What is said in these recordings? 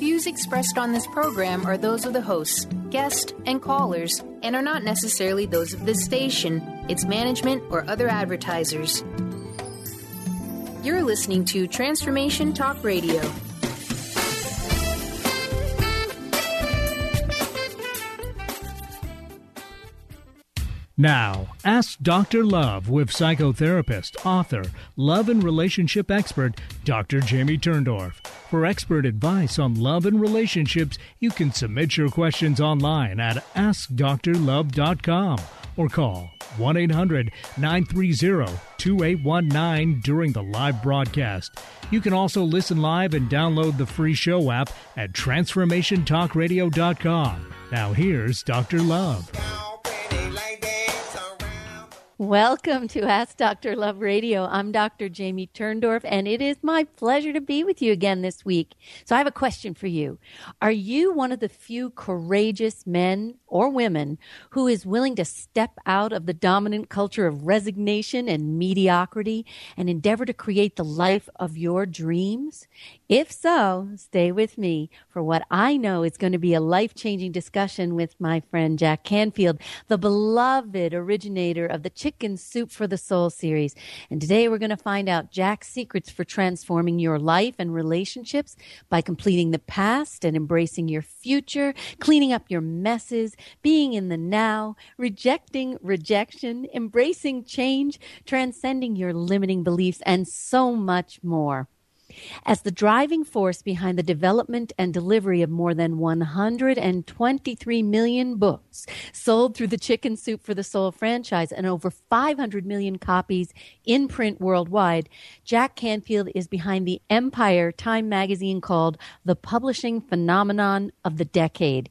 Views expressed on this program are those of the hosts, guests, and callers, and are not necessarily those of this station, its management, or other advertisers. You're listening to Transformation Talk Radio. Now, ask Dr. Love with psychotherapist, author, love and relationship expert, Dr. Jamie Turndorf. For expert advice on love and relationships, you can submit your questions online at AskDrLove.com or call 1 800 930 2819 during the live broadcast. You can also listen live and download the free show app at TransformationTalkRadio.com. Now, here's Dr. Love. Welcome to Ask Dr. Love Radio. I'm Dr. Jamie Turndorf, and it is my pleasure to be with you again this week. So, I have a question for you. Are you one of the few courageous men or women who is willing to step out of the dominant culture of resignation and mediocrity and endeavor to create the life of your dreams? If so, stay with me for what I know is going to be a life changing discussion with my friend Jack Canfield, the beloved originator of the Chicken Soup for the Soul series. And today we're going to find out Jack's secrets for transforming your life and relationships by completing the past and embracing your future, cleaning up your messes, being in the now, rejecting rejection, embracing change, transcending your limiting beliefs, and so much more. As the driving force behind the development and delivery of more than 123 million books sold through the Chicken Soup for the Soul franchise and over 500 million copies in print worldwide, Jack Canfield is behind the empire Time magazine called the publishing phenomenon of the decade.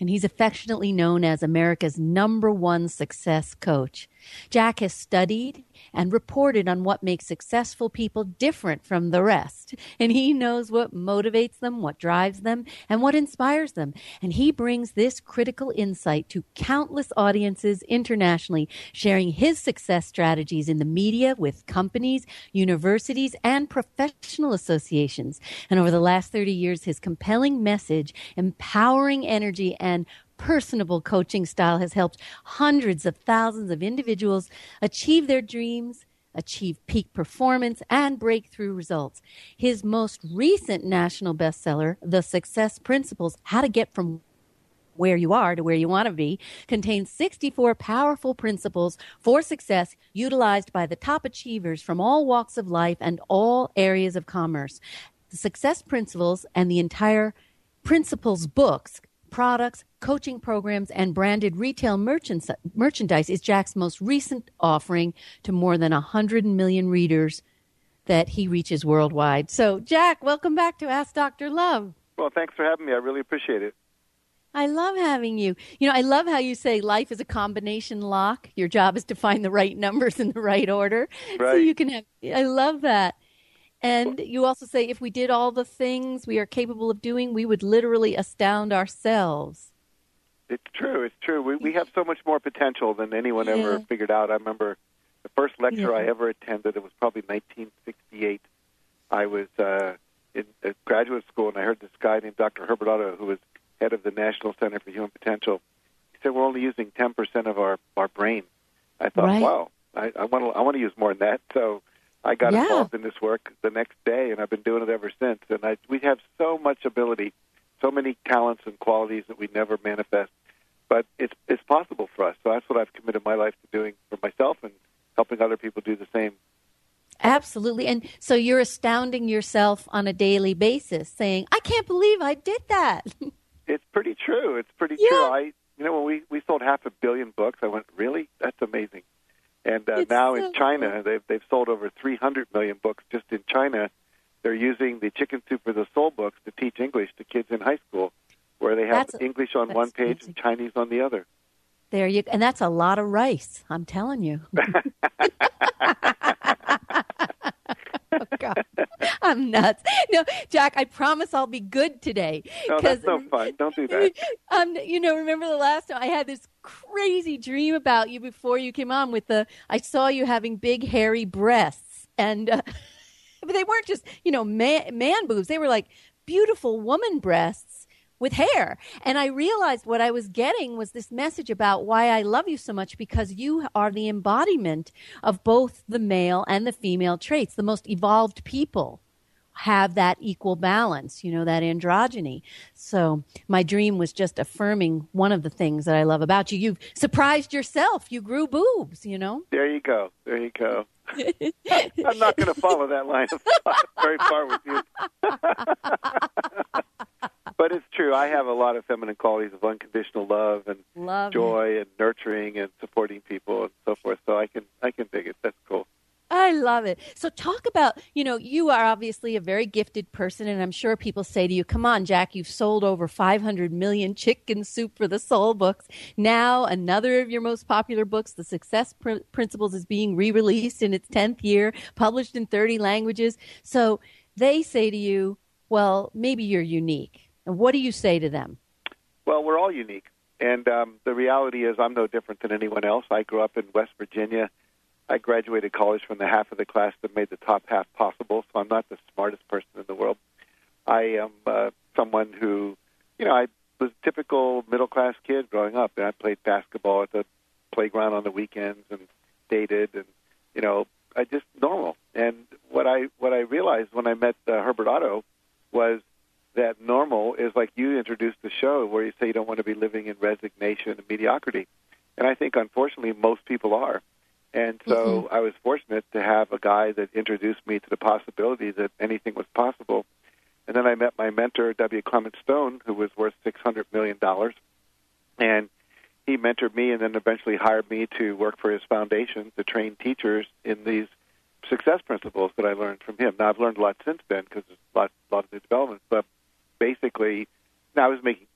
And he's affectionately known as America's number one success coach. Jack has studied and reported on what makes successful people different from the rest. And he knows what motivates them, what drives them, and what inspires them. And he brings this critical insight to countless audiences internationally, sharing his success strategies in the media with companies, universities, and professional associations. And over the last 30 years, his compelling message, empowering energy, and personable coaching style has helped hundreds of thousands of individuals achieve their dreams, achieve peak performance, and breakthrough results. His most recent national bestseller, The Success Principles How to Get from where you are to where you want to be contains 64 powerful principles for success utilized by the top achievers from all walks of life and all areas of commerce. The success principles and the entire principles books products, coaching programs, and branded retail merchandise is Jack's most recent offering to more than 100 million readers that he reaches worldwide. So, Jack, welcome back to Ask Dr. Love. Well, thanks for having me. I really appreciate it. I love having you. You know, I love how you say life is a combination lock. Your job is to find the right numbers in the right order. Right. So you can have, I love that. And you also say if we did all the things we are capable of doing, we would literally astound ourselves. It's true. It's true. We we have so much more potential than anyone Yeah. ever figured out. I remember the first lecture Yeah. I ever attended. It was probably 1968. I was uh, in graduate school, and I heard this guy named Dr. Herbert Otto, who was head of the National Center for Human Potential. He said we're only using 10% of our our brain. I thought, Right. wow, I, I want to I want to use more than that. So I got Yeah. involved in this work the next day, and I've been doing it ever since. And I, we have so much ability, so many talents and qualities that we never manifest, but it's it's possible for us. So that's what I've committed my life to doing for myself and helping other people do the same. Absolutely. And so you're astounding yourself on a daily basis, saying, I can't believe I did that. It's pretty true. It's pretty Yeah. true. I, you know, when we we sold half a billion books, I went, really? That's amazing. And uh, now so in China, they've they've sold over 300 million books just in China. They're using the Chicken Soup for the Soul books to teach English to kids in high school, where they have That's- English on one page amazing. and Chinese on the other. there you and that's a lot of rice, I'm telling you. oh God. I'm nuts. No, Jack, I promise I'll be good today. No, that's no fun. Don't do that. um, you know, remember the last time I had this crazy dream about you before you came on with the I saw you having big hairy breasts and uh, but they weren't just, you know, man, man boobs. They were like beautiful woman breasts with hair. And I realized what I was getting was this message about why I love you so much because you are the embodiment of both the male and the female traits, the most evolved people have that equal balance, you know, that androgyny. So my dream was just affirming one of the things that I love about you. You've surprised yourself. You grew boobs, you know? There you go. There you go. I'm not going to follow that line of thought very far with you. but it's true. I have a lot of feminine qualities of unconditional love and love joy and nurturing and supporting people and so forth. So I can I can dig it. That's cool. I love it. So talk about, you know, you are obviously a very gifted person and I'm sure people say to you, "Come on, Jack, you've sold over 500 million chicken soup for the soul books. Now another of your most popular books, The Success Pr- Principles is being re-released in its 10th year, published in 30 languages." So they say to you, "Well, maybe you're unique." And what do you say to them? Well, we're all unique. And um, the reality is, I'm no different than anyone else. I grew up in West Virginia I graduated college from the half of the class that made the top half possible, so I'm not the smartest person in the world. I am uh, someone who, you know, I was a typical middle class kid growing up, and I played basketball at the playground on the weekends and dated, and you know, I just normal. And what I what I realized when I met uh, Herbert Otto was that normal is like you introduced the show, where you say you don't want to be living in resignation and mediocrity, and I think unfortunately most people are. And so mm-hmm. I was fortunate to have a guy that introduced me to the possibility that anything was possible. And then I met my mentor, W. Clement Stone, who was worth $600 million. And he mentored me and then eventually hired me to work for his foundation to train teachers in these success principles that I learned from him. Now, I've learned a lot since then because there's a lot, a lot of new developments. But basically, I was making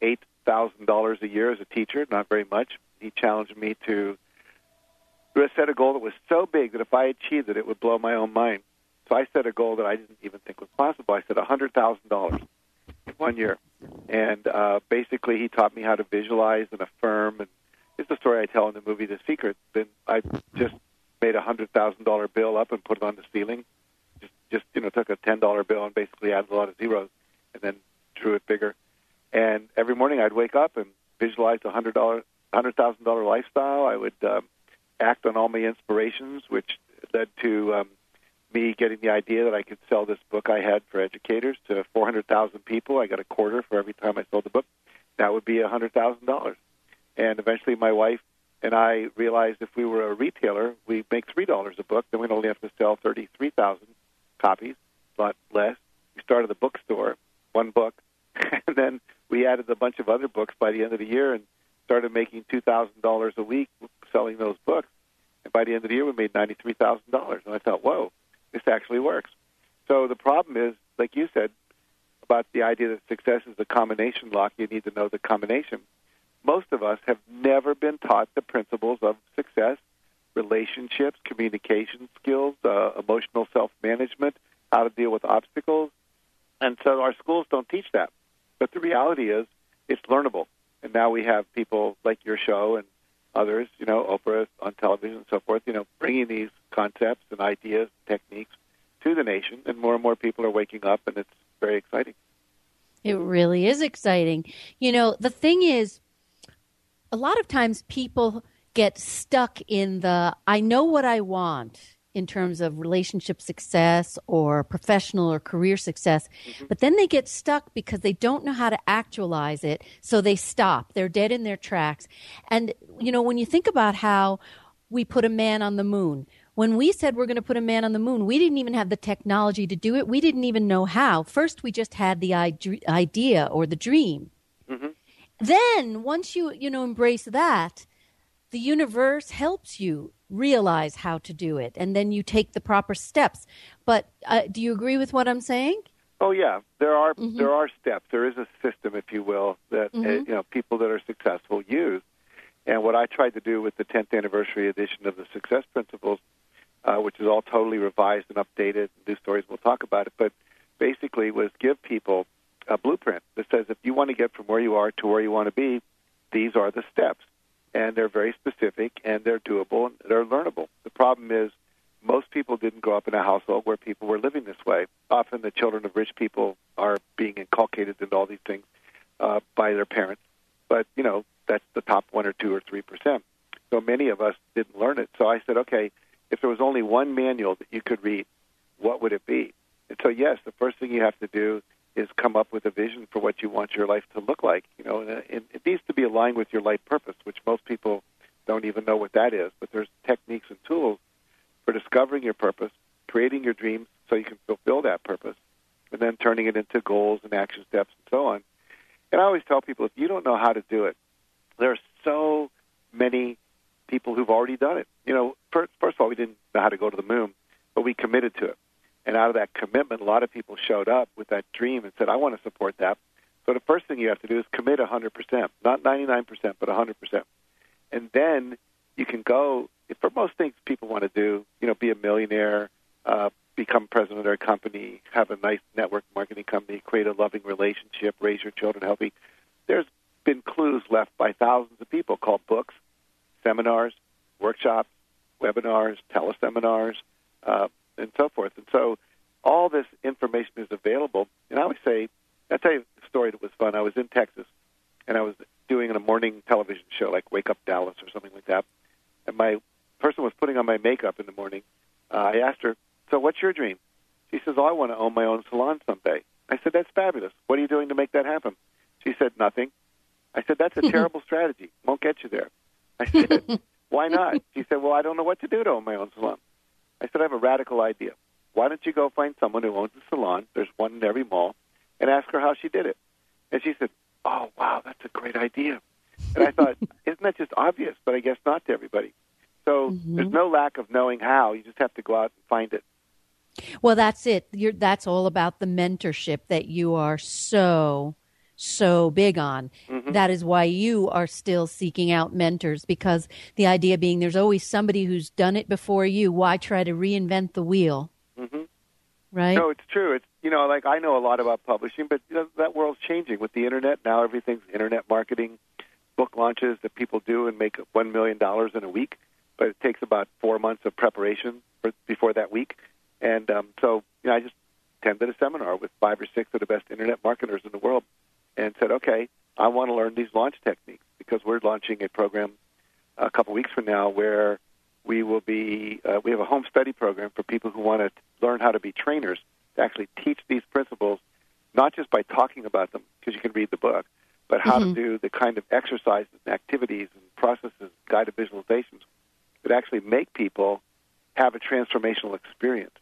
$8,000 a year as a teacher, not very much. He challenged me to set a goal that was so big that if I achieved it, it would blow my own mind. So I set a goal that I didn't even think was possible. I said a hundred thousand dollars in one year, and uh, basically he taught me how to visualize and affirm. And it's the story I tell in the movie The Secret. Then I just made a hundred thousand dollar bill up and put it on the ceiling. Just, just you know, took a ten dollar bill and basically added a lot of zeros, and then drew it bigger. And every morning I'd wake up and visualize a hundred dollar, hundred thousand dollar lifestyle. I would um, act on all my inspirations, which led to um, me getting the idea that I could sell this book I had for educators to 400,000 people. I got a quarter for every time I sold the book. That would be $100,000. And eventually my wife and I realized if we were a retailer, we make $3 a book, then we'd only have to sell 33,000 copies, a lot less. We started a bookstore, one book, and then we added a bunch of other books by the end of the year and started making $2,000 a week selling those books. And by the end of the year, we made $93,000. And I thought, whoa, this actually works. So the problem is, like you said, about the idea that success is a combination lock, you need to know the combination. Most of us have never been taught the principles of success, relationships, communication skills, uh, emotional self management, how to deal with obstacles. And so our schools don't teach that. But the reality is, it's learnable. And now we have people like your show and others, you know, Oprah on television and so forth, you know, bringing these concepts and ideas, and techniques to the nation, and more and more people are waking up, and it's very exciting. It really is exciting. You know, the thing is, a lot of times people get stuck in the I know what I want in terms of relationship success or professional or career success. Mm-hmm. But then they get stuck because they don't know how to actualize it. So they stop. They're dead in their tracks. And, you know, when you think about how we put a man on the moon, when we said we're going to put a man on the moon, we didn't even have the technology to do it. We didn't even know how. First, we just had the idea or the dream. Mm-hmm. Then, once you, you know, embrace that, the universe helps you realize how to do it and then you take the proper steps. But uh, do you agree with what i'm saying? Oh yeah. There are mm-hmm. there are steps. There is a system if you will that uh, mm-hmm. uh, you know people that are successful use. And what i tried to do with the 10th anniversary edition of the success principles uh, which is all totally revised and updated new stories we'll talk about it but basically was give people a blueprint that says if you want to get from where you are to where you want to be these are the steps and they're very specific and they're doable and they're learnable. The problem is most people didn't grow up in a household where people were living this way. Often the children of rich people are being inculcated into all these things uh, by their parents. But, you know, that's the top one or two or three percent. So many of us didn't learn it. So I said, okay, if there was only one manual that you could read, what would it be? And so, yes, the first thing you have to do is come up with a vision for what you want your life to look like. You know, and uh, it needs to be aligned with your life purpose, which most people don't even know what that is. But there's techniques and tools for discovering your purpose, creating your dreams so you can fulfill that purpose, and then turning it into goals and action steps and so on. And I always tell people if you don't know how to do it, there are so many people who've already done it. You know, first, first of all, we didn't know how to go to the moon, but we committed to it. And out of that commitment, a lot of people showed up with that dream and said, I want to support that. So the first thing you have to do is commit 100%, not 99%, but 100%. And then you can go for most things people want to do, you know, be a millionaire, uh, become president of their company, have a nice network marketing company, create a loving relationship, raise your children healthy. There's been clues left by thousands of people called books, seminars, workshops, webinars, teleseminars, uh, and so forth. And so all this information is available. And I always say, I'll tell you a story that was fun. I was in Texas, and I was doing a morning television show like Wake Up Dallas or something like that and my person was putting on my makeup in the morning, uh, I asked her, "So what's your dream?" She says, "Oh, I want to own my own salon someday." I said, "That's fabulous. What are you doing to make that happen?" She said, "Nothing." I said, "That's a terrible strategy. Won't get you there." I said, "Why not?" She said, "Well, I don't know what to do to own my own salon." I said, "I have a radical idea. Why don't you go find someone who owns a salon? There's one in every mall, and ask her how she did it." And she said, "Oh, wow, that's a great idea." And I thought, isn't that just obvious? But I guess not to everybody. So mm-hmm. there's no lack of knowing how. You just have to go out and find it. Well, that's it. You're, that's all about the mentorship that you are so, so big on. Mm-hmm. That is why you are still seeking out mentors because the idea being there's always somebody who's done it before you. Why try to reinvent the wheel? Mm-hmm. Right? No, it's true. It's you know, like I know a lot about publishing, but you know, that world's changing with the internet. Now everything's internet marketing, book launches that people do and make one million dollars in a week but it takes about four months of preparation for, before that week. And um, so, you know, I just attended a seminar with five or six of the best internet marketers in the world, and said, okay, I want to learn these launch techniques because we're launching a program a couple weeks from now where we will be uh, we have a home study program for people who want to learn how to be trainers to actually teach these principles not just by talking about them because you can read the book but how mm-hmm. to do the kind of exercises and activities and processes guided visualizations that actually make people have a transformational experience.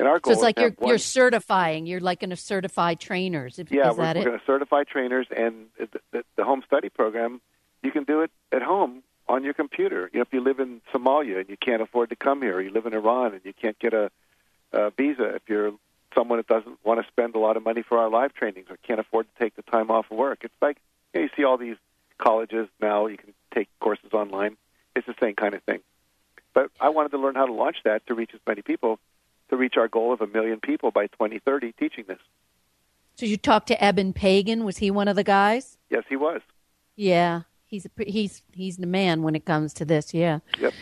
And our goal so it's like you're, you're certifying. You're like going to certify trainers. Is, yeah, we're, we're going to certify trainers, and the, the, the home study program, you can do it at home on your computer. You know, if you live in Somalia and you can't afford to come here, or you live in Iran and you can't get a, a visa, if you're someone that doesn't want to spend a lot of money for our live trainings or can't afford to take the time off of work, it's like you, know, you see all these colleges now. You can take courses online. It's the same kind of thing. But I wanted to learn how to launch that to reach as many people, to reach our goal of a million people by 2030 teaching this. So you talked to Eben Pagan. Was he one of the guys? Yes, he was. Yeah, he's a, he's he's the man when it comes to this. Yeah. Yep.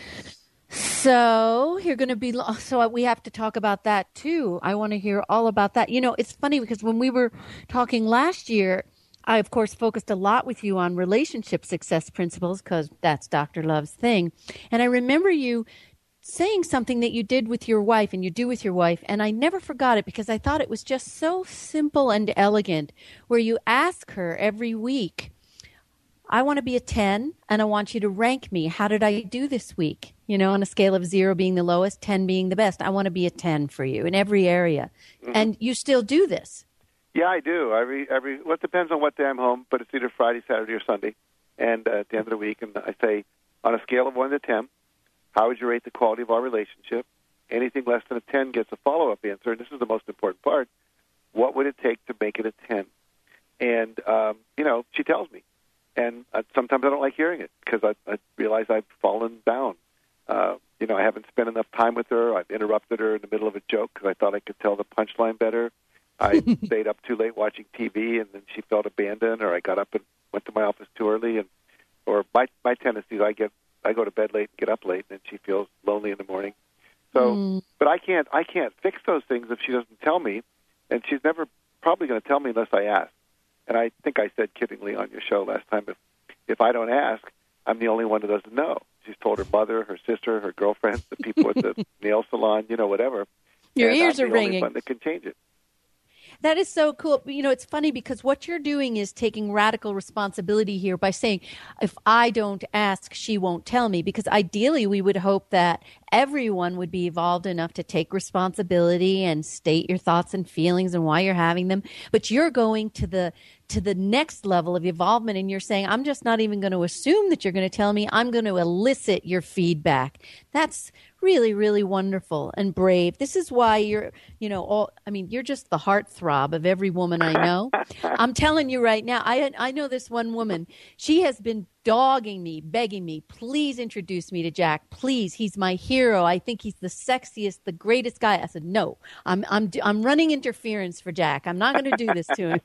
So you're going to be so we have to talk about that too. I want to hear all about that. You know, it's funny because when we were talking last year, I, of course, focused a lot with you on relationship success principles because that's Dr. Love's thing. And I remember you saying something that you did with your wife and you do with your wife. And I never forgot it because I thought it was just so simple and elegant, where you ask her every week, I want to be a 10 and I want you to rank me. How did I do this week? You know, on a scale of zero being the lowest, 10 being the best. I want to be a 10 for you in every area. Mm-hmm. And you still do this. Yeah, I do. Every every well, it depends on what day I'm home, but it's either Friday, Saturday, or Sunday. And uh, at the end of the week, and I say, on a scale of one to ten, how would you rate the quality of our relationship? Anything less than a ten gets a follow-up answer, and this is the most important part. What would it take to make it a ten? And um, you know, she tells me, and uh, sometimes I don't like hearing it because I, I realize I've fallen down. Uh, you know, I haven't spent enough time with her. I've interrupted her in the middle of a joke because I thought I could tell the punchline better. I stayed up too late watching TV, and then she felt abandoned, or I got up and went to my office too early, and or my my tendencies, I get I go to bed late and get up late, and she feels lonely in the morning. So, Mm. but I can't I can't fix those things if she doesn't tell me, and she's never probably going to tell me unless I ask. And I think I said kiddingly on your show last time if if I don't ask, I'm the only one who doesn't know. She's told her mother, her sister, her girlfriend, the people at the nail salon, you know, whatever. Your ears I'm are the only ringing. one that can change it. That is so cool. You know, it's funny because what you're doing is taking radical responsibility here by saying, if I don't ask, she won't tell me. Because ideally, we would hope that everyone would be evolved enough to take responsibility and state your thoughts and feelings and why you're having them. But you're going to the to the next level of evolvement and you're saying i'm just not even going to assume that you're going to tell me i'm going to elicit your feedback that's really really wonderful and brave. This is why you're you know all i mean you're just the heartthrob of every woman i know. I'm telling you right now i i know this one woman. She has been dogging me begging me please introduce me to jack. Please he's my hero. I think he's the sexiest the greatest guy. I said no i'm i'm i'm running interference for jack. I'm not going to do this to him.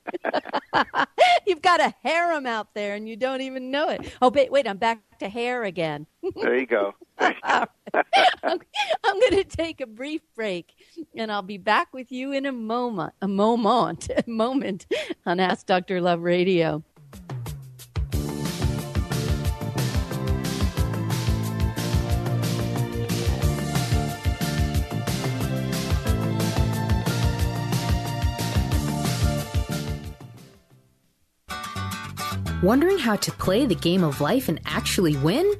You've got a harem out there and you don't even know it. Oh, wait, wait, I'm back to hair again. There you go. I'm, I'm going to take a brief break and I'll be back with you in a moment, a moment, a moment on Ask Dr. Love Radio. Wondering how to play the game of life and actually win?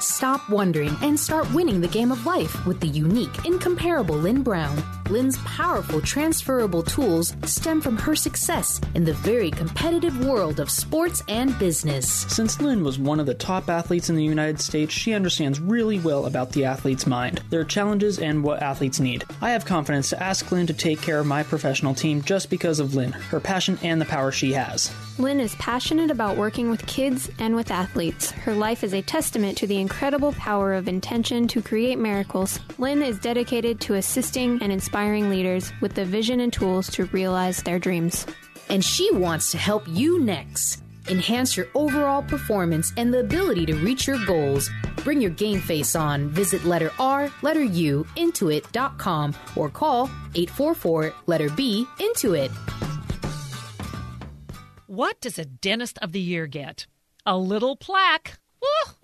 Stop wondering and start winning the game of life with the unique, incomparable Lynn Brown. Lynn's powerful transferable tools stem from her success in the very competitive world of sports and business. Since Lynn was one of the top athletes in the United States, she understands really well about the athlete's mind, their challenges, and what athletes need. I have confidence to ask Lynn to take care of my professional team just because of Lynn, her passion, and the power she has. Lynn is passionate about working with kids and with athletes. Her life is a testament to the incredible power of intention to create miracles. Lynn is dedicated to assisting and inspiring leaders with the vision and tools to realize their dreams. And she wants to help you next. Enhance your overall performance and the ability to reach your goals. Bring your game face on. Visit letter R, letter U, intuit.com or call 844 letter B, Intuit. What does a dentist of the year get? A little plaque.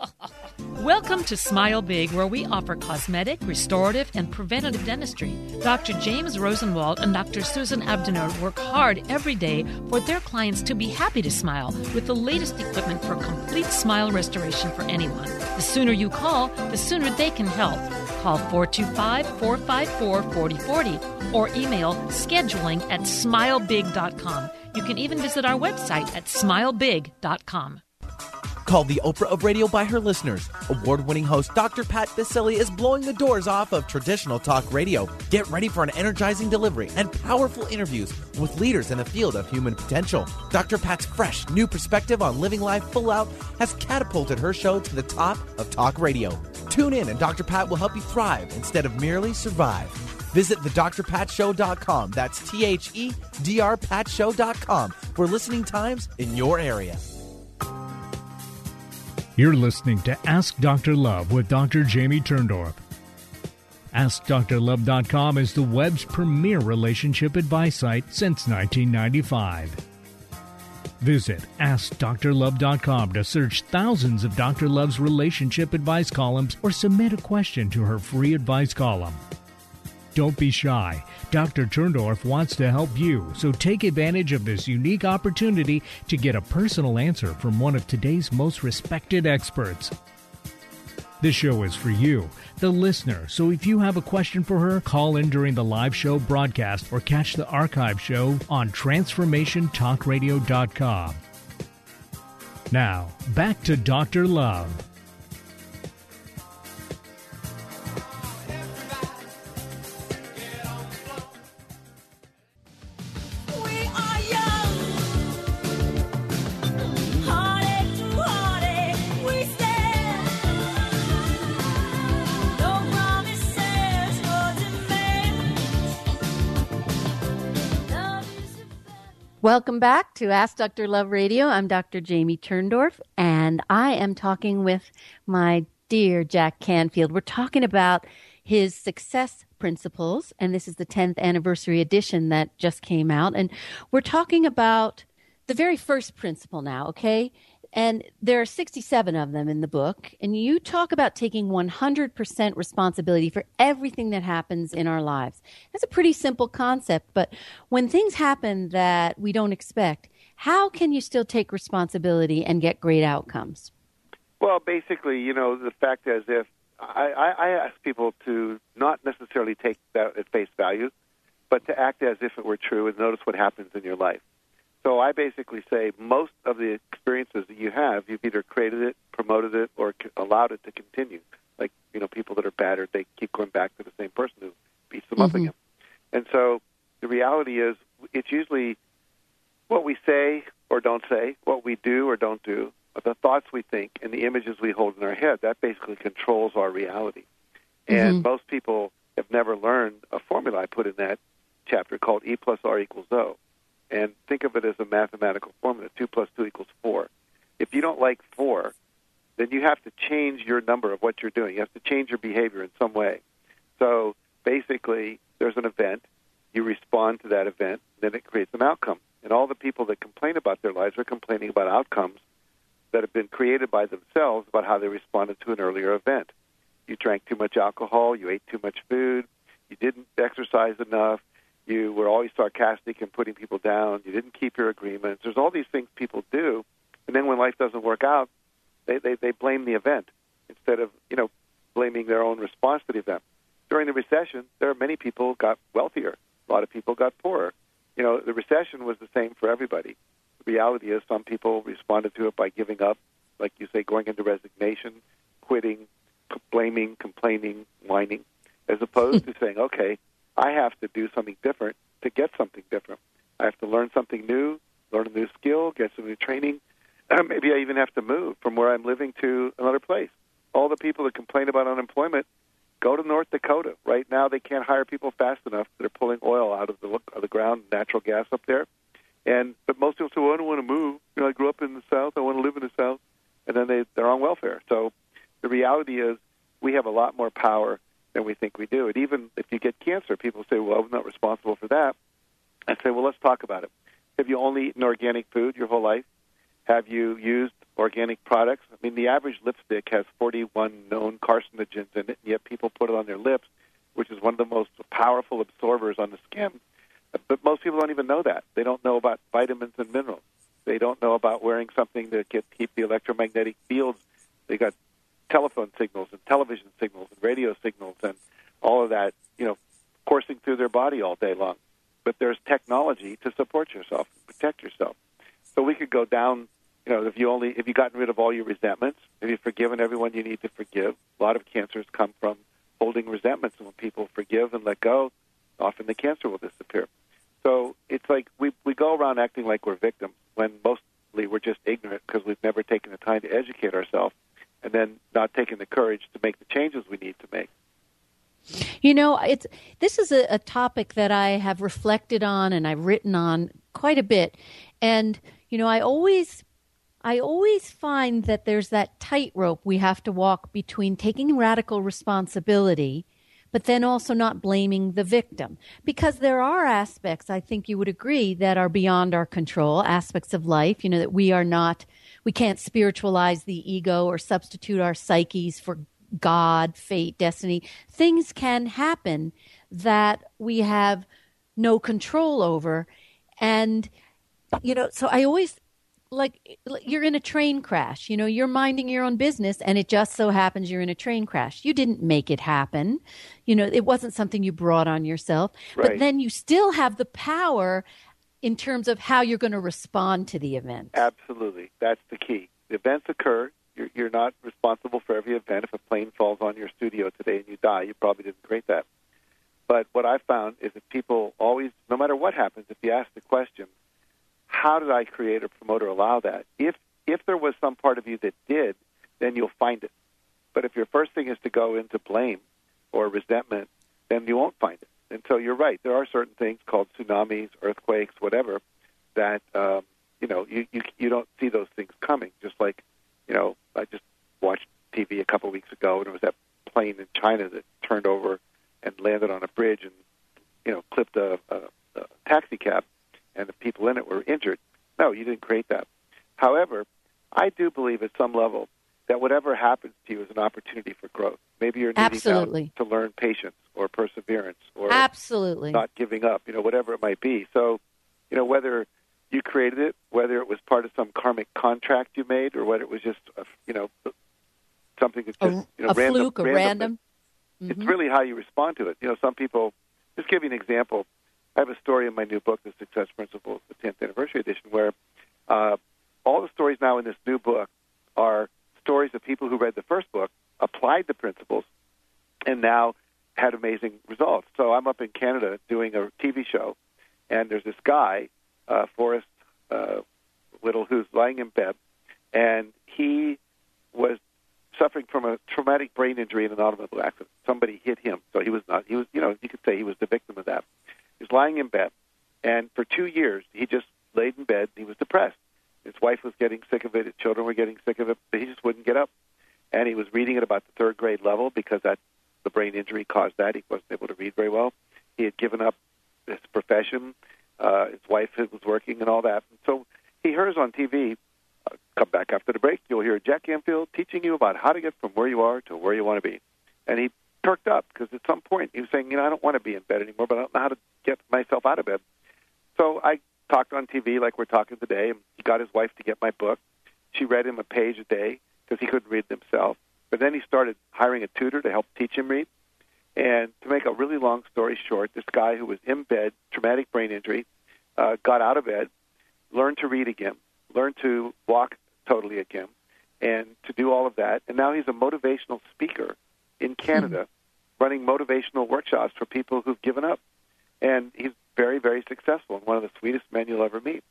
Welcome to Smile Big, where we offer cosmetic, restorative, and preventative dentistry. Dr. James Rosenwald and Dr. Susan Abdenor work hard every day for their clients to be happy to smile with the latest equipment for complete smile restoration for anyone. The sooner you call, the sooner they can help. Call 425 454 4040 or email scheduling at smilebig.com. You can even visit our website at smilebig.com. Called the Oprah of Radio by her listeners, award winning host Dr. Pat Baccili is blowing the doors off of traditional talk radio. Get ready for an energizing delivery and powerful interviews with leaders in the field of human potential. Dr. Pat's fresh, new perspective on living life full out has catapulted her show to the top of talk radio. Tune in and Dr. Pat will help you thrive instead of merely survive. Visit thedrpatshow.com. That's T H E D R patshow.com for listening times in your area. You're listening to Ask Dr. Love with Dr. Jamie Turndorf. AskDrLove.com is the web's premier relationship advice site since 1995. Visit AskDrLove.com to search thousands of Dr. Love's relationship advice columns or submit a question to her free advice column. Don't be shy. Dr. Turndorf wants to help you, so take advantage of this unique opportunity to get a personal answer from one of today's most respected experts. This show is for you, the listener, so if you have a question for her, call in during the live show broadcast or catch the archive show on TransformationTalkRadio.com. Now, back to Dr. Love. Welcome back to Ask Dr. Love Radio. I'm Dr. Jamie Turndorf, and I am talking with my dear Jack Canfield. We're talking about his success principles. And this is the 10th anniversary edition that just came out. And we're talking about the very first principle now, okay? And there are 67 of them in the book. And you talk about taking 100% responsibility for everything that happens in our lives. That's a pretty simple concept, but when things happen that we don't expect, how can you still take responsibility and get great outcomes? Well, basically, you know, the fact is, if I, I, I ask people to not necessarily take that at face value, but to act as if it were true and notice what happens in your life. So I basically say most of the experiences that you have, you've either created it, promoted it, or allowed it to continue. Like you know, people that are battered, they keep going back to the same person who beats them mm-hmm. up again. And so the reality is, it's usually what we say or don't say, what we do or don't do, the thoughts we think, and the images we hold in our head. That basically controls our reality. And mm-hmm. most people have never learned a formula I put in that chapter called E plus R equals O. And think of it as a mathematical formula 2 plus 2 equals 4. If you don't like 4, then you have to change your number of what you're doing. You have to change your behavior in some way. So basically, there's an event, you respond to that event, then it creates an outcome. And all the people that complain about their lives are complaining about outcomes that have been created by themselves about how they responded to an earlier event. You drank too much alcohol, you ate too much food, you didn't exercise enough, you were always sarcastic and putting people down, you didn't keep your agreements. There's all these things people do, and then when life doesn't work out, they, they, they blame the event instead of, you know, blaming their own response to the event. During the recession, there are many people got wealthier. A lot of people got poorer. You know, the recession was the same for everybody The reality is some people responded to it by giving up, like you say, going into resignation, quitting, blaming, complaining, whining, as opposed to saying, okay, I have to do something different to get something different. I have to learn something new, learn a new skill, get some new training. Maybe I even have to move from where I'm living to another place. All the people that complain about unemployment go to North Dakota. Right now, they can't hire people fast enough that are pulling oil out of the, of the ground, natural gas up there. And but most people say, "Well, I don't want to move. You know, I grew up in the South. I want to live in the South." And then they they're on welfare. So the reality is, we have a lot more power than we think we do. And even if you get cancer, people say, "Well, I'm not responsible for that." I say, "Well, let's talk about it. Have you only eaten organic food your whole life? Have you used organic products? I mean, the average lipstick has 41 known carcinogens in it, and yet people put it on their lips, which is one of the most powerful absorbers on the skin but most people don't even know that. They don't know about vitamins and minerals. They don't know about wearing something to get, keep the electromagnetic fields. They got telephone signals and television signals and radio signals and all of that, you know, coursing through their body all day long. But there's technology to support yourself, and protect yourself. So we could go down, you know, if you only if you gotten rid of all your resentments, if you've forgiven everyone you need to forgive. A lot of cancers come from holding resentments, and when people forgive and let go, often the cancer will disappear. So it's like we we go around acting like we're victims when mostly we're just ignorant because we've never taken the time to educate ourselves, and then not taking the courage to make the changes we need to make. You know, it's this is a, a topic that I have reflected on and I've written on quite a bit, and you know, I always I always find that there's that tightrope we have to walk between taking radical responsibility but then also not blaming the victim. Because there are aspects, I think you would agree, that are beyond our control, aspects of life, you know, that we are not, we can't spiritualize the ego or substitute our psyches for God, fate, destiny. Things can happen that we have no control over. And, you know, so I always like you're in a train crash. You know, you're minding your own business and it just so happens you're in a train crash. You didn't make it happen. You know, it wasn't something you brought on yourself. Right. But then you still have the power in terms of how you're going to respond to the event. Absolutely. That's the key. The events occur. You're, you're not responsible for every event. If a plane falls on your studio today and you die, you probably didn't create that. But what I've found is that people always, no matter what happens, if you ask the question, how did I create or promote or allow that? If if there was some part of you that did, then you'll find it. But if your first thing is to go into blame or resentment, then you won't find it. And so you're right. There are certain things called tsunamis, earthquakes, whatever, that um, you know you, you you don't see those things coming. Just like you know, I just watched TV a couple of weeks ago, and it was that plane in China that turned over and landed on a bridge and you know clipped a, a, a taxi cab, and the people in it were injured. No, you didn't create that. However, I do believe at some level that whatever happens to you is an opportunity for growth. Maybe you're needing Absolutely. to learn patience or perseverance or Absolutely. not giving up, you know, whatever it might be. So, you know, whether you created it, whether it was part of some karmic contract you made, or whether it was just, a, you know, something that's just, you know, a random, fluke, a random. It's Mhm. really how you respond to it. You know, some people, just give you an example. I have a story in my new book, The Success Principles, the 10th anniversary edition, where uh, all the stories now in this new book are stories of people who read the first book, applied the principles, and now had amazing results. So I'm up in Canada doing a TV show, and there's this guy, uh, Forrest uh, Whittle, who's lying in bed, and he was suffering from a traumatic brain injury in an automobile accident. Somebody hit him, so he was not. He was, you know, you could say he was the victim of that. He was lying in bed, and for two years he just laid in bed. He was depressed. His wife was getting sick of it. His children were getting sick of it, but he just wouldn't get up. And he was reading at about the third grade level because that the brain injury caused that. He wasn't able to read very well. He had given up his profession. Uh, his wife was working and all that. And so he hears on TV, uh, come back after the break, you'll hear Jack Canfield teaching you about how to get from where you are to where you want to be. And he perked up because at some point he was saying, you know, I don't want to be in bed anymore, but I don't know how to get myself out of bed. So I talked on TV like we're talking today. He got his wife to get my book. She read him a page a day because he couldn't read it himself. But then he started hiring a tutor to help teach him read. And to make a really long story short, this guy who was in bed, traumatic brain injury, uh, got out of bed, learned to read again, learned to walk totally again, and to do all of that. And now he's a motivational speaker in Canada, running motivational workshops for people who've given up. And he's very, very successful and one of the sweetest men you'll ever meet.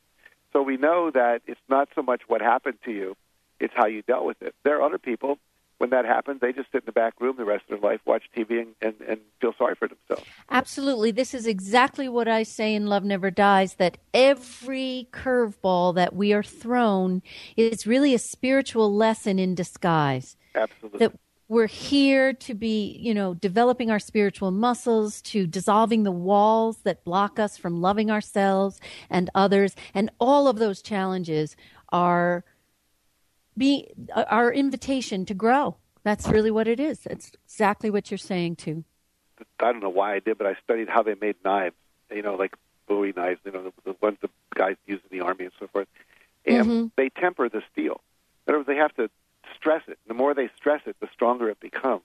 So we know that it's not so much what happened to you, it's how you dealt with it. There are other people, when that happens, they just sit in the back room the rest of their life, watch TV, and, and, and feel sorry for themselves. Absolutely. This is exactly what I say in Love Never Dies that every curveball that we are thrown is really a spiritual lesson in disguise. Absolutely. That we're here to be, you know, developing our spiritual muscles, to dissolving the walls that block us from loving ourselves and others. And all of those challenges are be our invitation to grow. That's really what it is. It's exactly what you're saying too. I don't know why I did, but I studied how they made knives. You know, like Bowie knives. You know, the, the ones the guys use in the army and so forth. And Mhm. they temper the steel. In other words, they have to stress it. The more they stress it, the stronger it becomes.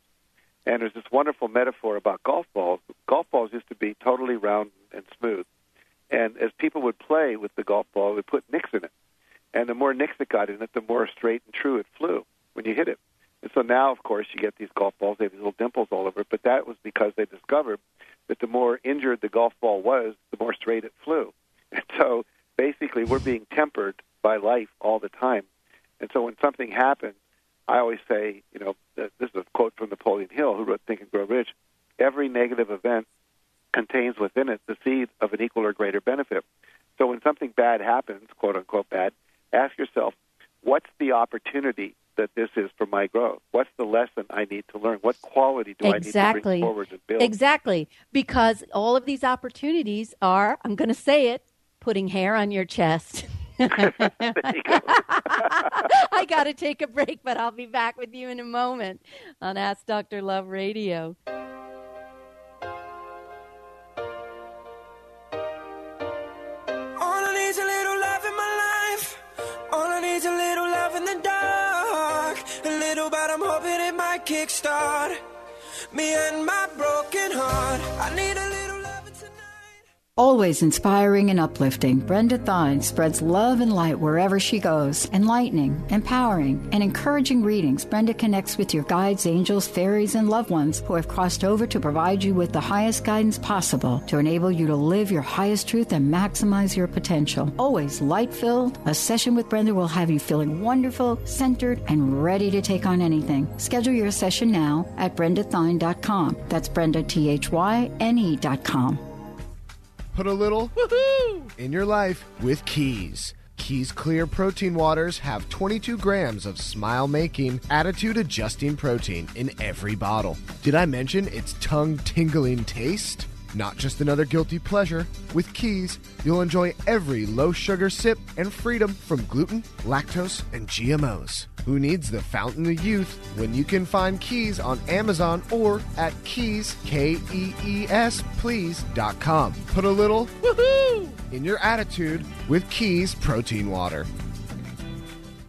And there's this wonderful metaphor about golf balls. Golf balls used to be totally round and smooth. And as people would play with the golf ball, they put nicks in it. And the more nicks it got in it, the more straight and true it flew when you hit it. And so now, of course, you get these golf balls. They have these little dimples all over it. But that was because they discovered that the more injured the golf ball was, the more straight it flew. And so basically, we're being tempered by life all the time. And so when something happens, I always say, you know, this is a quote from Napoleon Hill, who wrote Think and Grow Rich. Every negative event contains within it the seed of an equal or greater benefit. So when something bad happens, quote unquote bad, ask yourself, what's the opportunity that this is for my growth? What's the lesson I need to learn? What quality do I need to exactly. bring forward and build? Exactly. Because all of these opportunities are, I'm going to say it, putting hair on your chest. I got to take a break, but I'll be back with you in a moment on Ask Dr. Love Radio. All I need's a little love in my life. All I need's a little love in the dark. A little, but I'm hoping it might kickstart me and my broken heart. I need a little love tonight. Always inspiring and uplifting, Brenda Thyne spreads love and light wherever she goes. Enlightening, empowering, and encouraging readings, Brenda connects with your guides, angels, fairies, and loved ones who have crossed over to provide you with the highest guidance possible to enable you to live your highest truth and maximize your potential. Always light filled, a session with Brenda will have you feeling wonderful, centered, and ready to take on anything. Schedule your session now at brendathyne.com. That's Brenda, T H Y N E.com. Put a little in your life with keys. Keys Clear protein waters have 22 grams of smile making, attitude adjusting protein in every bottle. Did I mention its tongue tingling taste? Not just another guilty pleasure. With Keys, you'll enjoy every low sugar sip and freedom from gluten, lactose, and GMOs. Who needs the fountain of youth when you can find Keys on Amazon or at keys, K E E S, please.com. Put a little woohoo in your attitude with Keys Protein Water.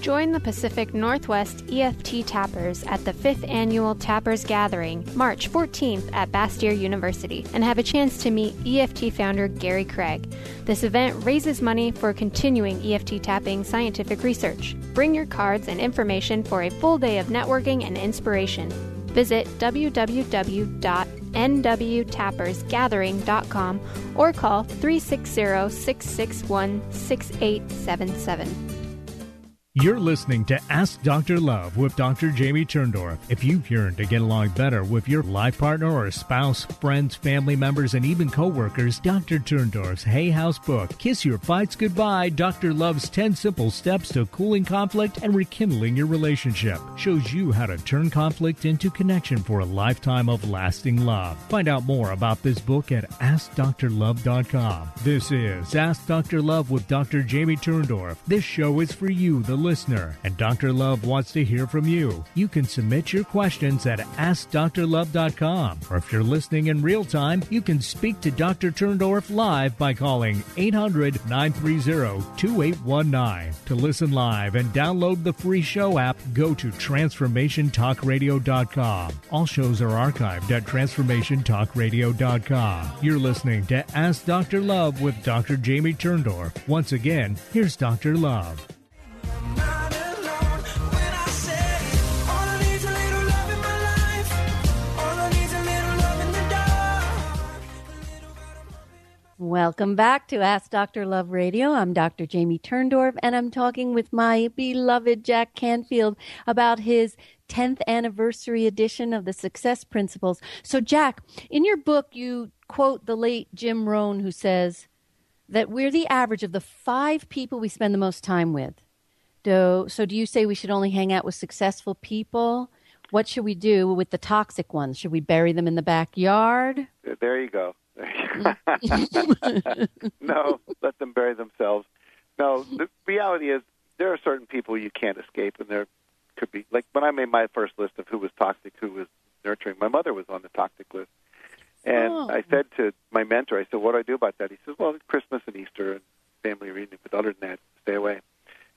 Join the Pacific Northwest EFT Tappers at the 5th Annual Tappers Gathering, March 14th at Bastyr University, and have a chance to meet EFT founder Gary Craig. This event raises money for continuing EFT tapping scientific research. Bring your cards and information for a full day of networking and inspiration. Visit www.nwtappersgathering.com or call 360 661 6877. You're listening to Ask Dr. Love with Dr. Jamie Turndorf. If you've yearned to get along better with your life partner or spouse, friends, family members, and even coworkers, Dr. Turndorf's Hay House book, Kiss Your Fights Goodbye, Dr. Love's 10 Simple Steps to Cooling Conflict and Rekindling Your Relationship, shows you how to turn conflict into connection for a lifetime of lasting love. Find out more about this book at AskDrLove.com. This is Ask Dr. Love with Dr. Jamie Turndorf. This show is for you, the listener, and Dr. Love wants to hear from you. You can submit your questions at AskDrLove.com, or if you're listening in real time, you can speak to Dr. Turndorf live by calling 800 930 2819. To listen live and download the free show app, go to TransformationTalkRadio.com. All shows are archived at TransformationTalkRadio.com. You're listening to Ask Dr. Love with Dr. Jamie Turndorf. Once again, here's Dr. Love. Welcome back to Ask Dr. Love Radio. I'm Dr. Jamie Turndorf, and I'm talking with my beloved Jack Canfield about his 10th anniversary edition of the Success Principles. So, Jack, in your book, you quote the late Jim Rohn, who says that we're the average of the five people we spend the most time with. Do, so, do you say we should only hang out with successful people? What should we do with the toxic ones? Should we bury them in the backyard? There you go. no, let them bury themselves. No, the reality is there are certain people you can't escape, and there could be like when I made my first list of who was toxic, who was nurturing. My mother was on the toxic list, and Oh. I said to my mentor, I said, "What do I do about that?" He says, "Well, it's Christmas and Easter and family reunion, but other than that, stay away."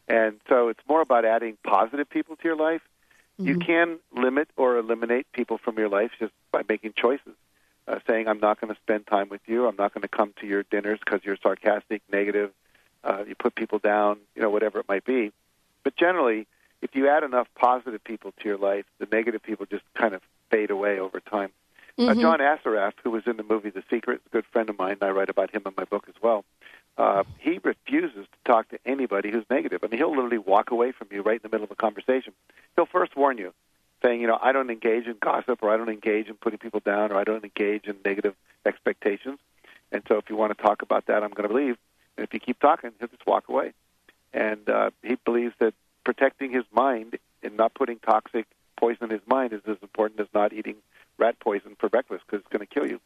And so it's more about adding positive people to your life. You mm-hmm. can limit or eliminate people from your life just by making choices uh, saying, I'm not going to spend time with you. I'm not going to come to your dinners because you're sarcastic, negative. Uh, you put people down, you know, whatever it might be. But generally, if you add enough positive people to your life, the negative people just kind of fade away over time. Uh, Mhm. John Assaraf, who was in the movie The Secret, a good friend of mine. and I write about him in my book as well. Uh, he refuses to talk to anybody who's negative. I mean, he'll literally walk away from you right in the middle of a conversation. He'll first warn you, saying, you know, I don't engage in gossip, or I don't engage in putting people down, or I don't engage in negative expectations. And so, if you want to talk about that, I'm going to leave. And if you keep talking, he'll just walk away. And uh, he believes that protecting his mind and not putting toxic poison in his mind is as important as not eating rat poison for breakfast because it's going to kill you.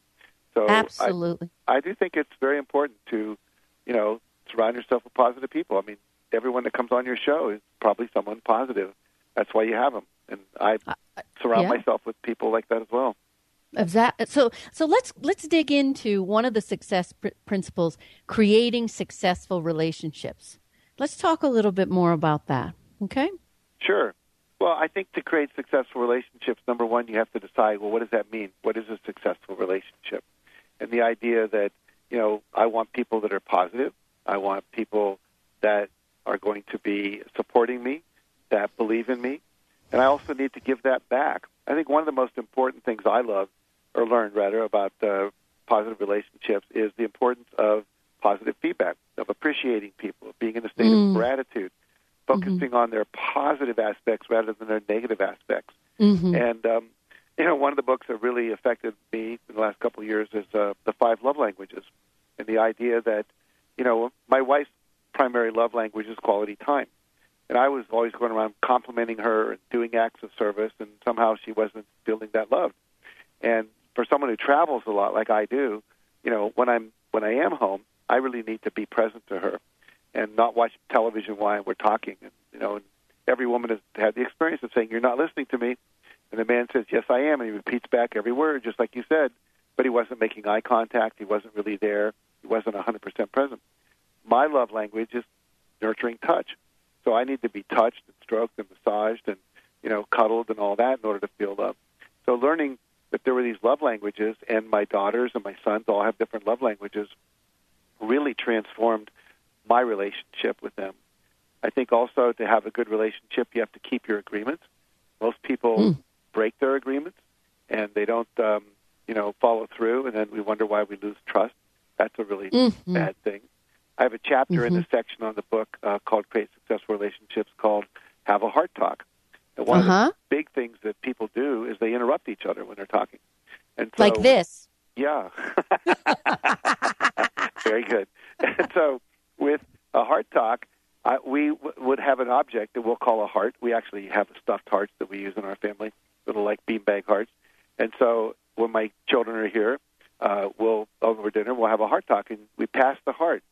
So I- Absolutely. I do think it's very important to, you know, surround yourself with positive people. I mean, everyone that comes on your show is probably someone positive. That's why you have them, and I uh, uh, surround yeah. myself with people like that as well. That, so so let's let's dig into one of the success pr- principles: creating successful relationships. Let's talk a little bit more about that. Okay. Sure. Well, I think to create successful relationships, number one, you have to decide, well, what does that mean? What is a successful relationship? And the idea that, you know, I want people that are positive. I want people that are going to be supporting me, that believe in me, and I also need to give that back. I think one of the most important things I love, or learned rather, about uh, positive relationships is the importance of positive feedback, of appreciating people, of being in a state Mm. of gratitude, focusing Mm-hmm. on their positive aspects rather than their negative aspects. Mhm. And um, you know, one of the books that really affected me in the last couple of years is uh, the Five Love Languages, and the idea that you know my wife's primary love language is quality time, and I was always going around complimenting her and doing acts of service, and somehow she wasn't feeling that loved. And for someone who travels a lot like I do, you know, when I'm when I am home, I really need to be present to her and not watch television while we're talking. And you know, and every woman has had the experience of saying, "You're not listening to me," and the man says, "Yes, I am," and he repeats back every word, just like you said. But he wasn't making eye contact. He wasn't really there. He wasn't 100% present. My love language is nurturing touch. So I need to be touched and stroked and massaged and you know cuddled and all that in order to feel love. So learning that there were these love languages, and my daughters and my sons all have different love languages, really transformed my relationship with them. I think also to have a good relationship, you have to keep your agreements. Most people break their agreements and they don't, um, you know, follow through, and then we wonder why we lose trust. That's a really Mhm. bad thing. I have a chapter in Mhm. the section on the book uh, called "Create Successful Relationships" called "Have a Heart Talk." And one Uh-huh. of the big things that people do is they interrupt each other when they're talking, and so, like this. yeah. Very good. And so with a heart talk, I, we w- would have an object that we'll call a heart. We actually have stuffed hearts that we use in our family, little like beanbag hearts. And so when my children are here, uh, we'll over dinner we'll have a heart talk, and we pass the heart.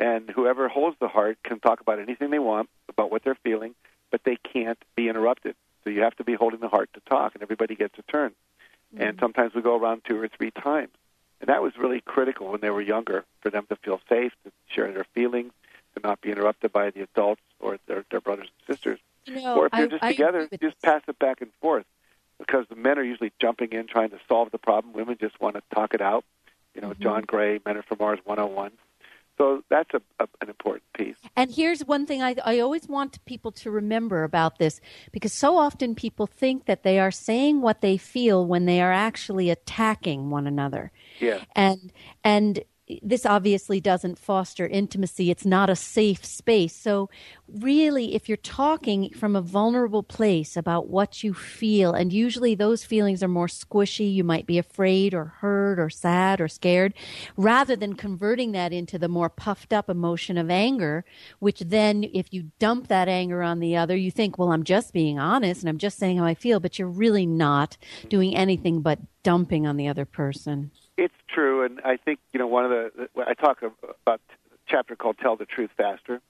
And whoever holds the heart can talk about anything they want about what they're feeling, but they can't be interrupted. So you have to be holding the heart to talk, and everybody gets a turn. And sometimes we go around two or three times. And that was really critical when they were younger for them to feel safe, to share their feelings, to not be interrupted by the adults or their, their brothers and sisters. You know, or if you're I- just I together, just pass it back and forth. Because the men are usually jumping in trying to solve the problem. Women just want to talk it out. You know, Mm-hmm. John Gray, Men Are From Mars 101. So that's a, a, an important piece. And here's one thing I, I always want people to remember about this because so often people think that they are saying what they feel when they are actually attacking one another. Yeah. And and this obviously doesn't foster intimacy. It's not a safe space. So, really, if you're talking from a vulnerable place about what you feel, and usually those feelings are more squishy, you might be afraid or hurt or sad or scared, rather than converting that into the more puffed up emotion of anger, which then, if you dump that anger on the other, you think, well, I'm just being honest and I'm just saying how I feel, but you're really not doing anything but dumping on the other person. It's true, and I think you know one of the I talk about a chapter called "Tell the Truth Faster,"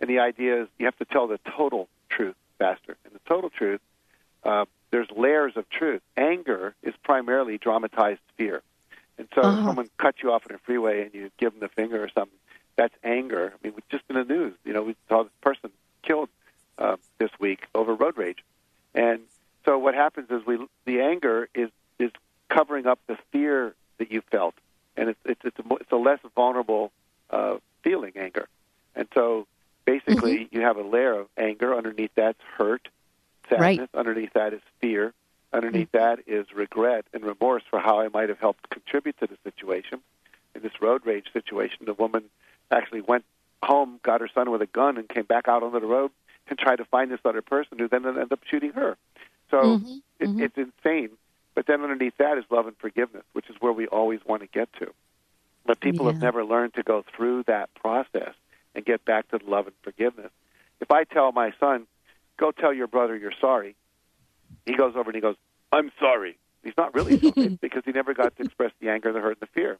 and the idea is you have to tell the total truth faster. And the total truth, uh, there's layers of truth. Anger is primarily dramatized fear, and so Uh-huh. someone cuts you off in a freeway and you give them the finger or something, that's anger. I mean, just in the news, you know, we saw this person killed uh, this week over road rage, and so what happens is we the anger is is covering up the fear that you felt, and it's it's it's a, it's a less vulnerable uh, feeling, anger, and so basically you have a layer of anger underneath that's hurt, sadness. Right. Underneath that is fear. Underneath that is regret and remorse for how I might have helped contribute to the situation. In this road rage situation, the woman actually went home, got her son with a gun, and came back out onto the road and tried to find this other person who then ended up shooting her. So Mhm, it, mhm. it's insane. But then underneath that is love and forgiveness, which is where we always want to get to. But people have never learned to go through that process and get back to the love and forgiveness. If I tell my son, go tell your brother you're sorry, he goes over and he goes, I'm sorry. He's not really sorry because he never got to express the anger, the hurt, and the fear.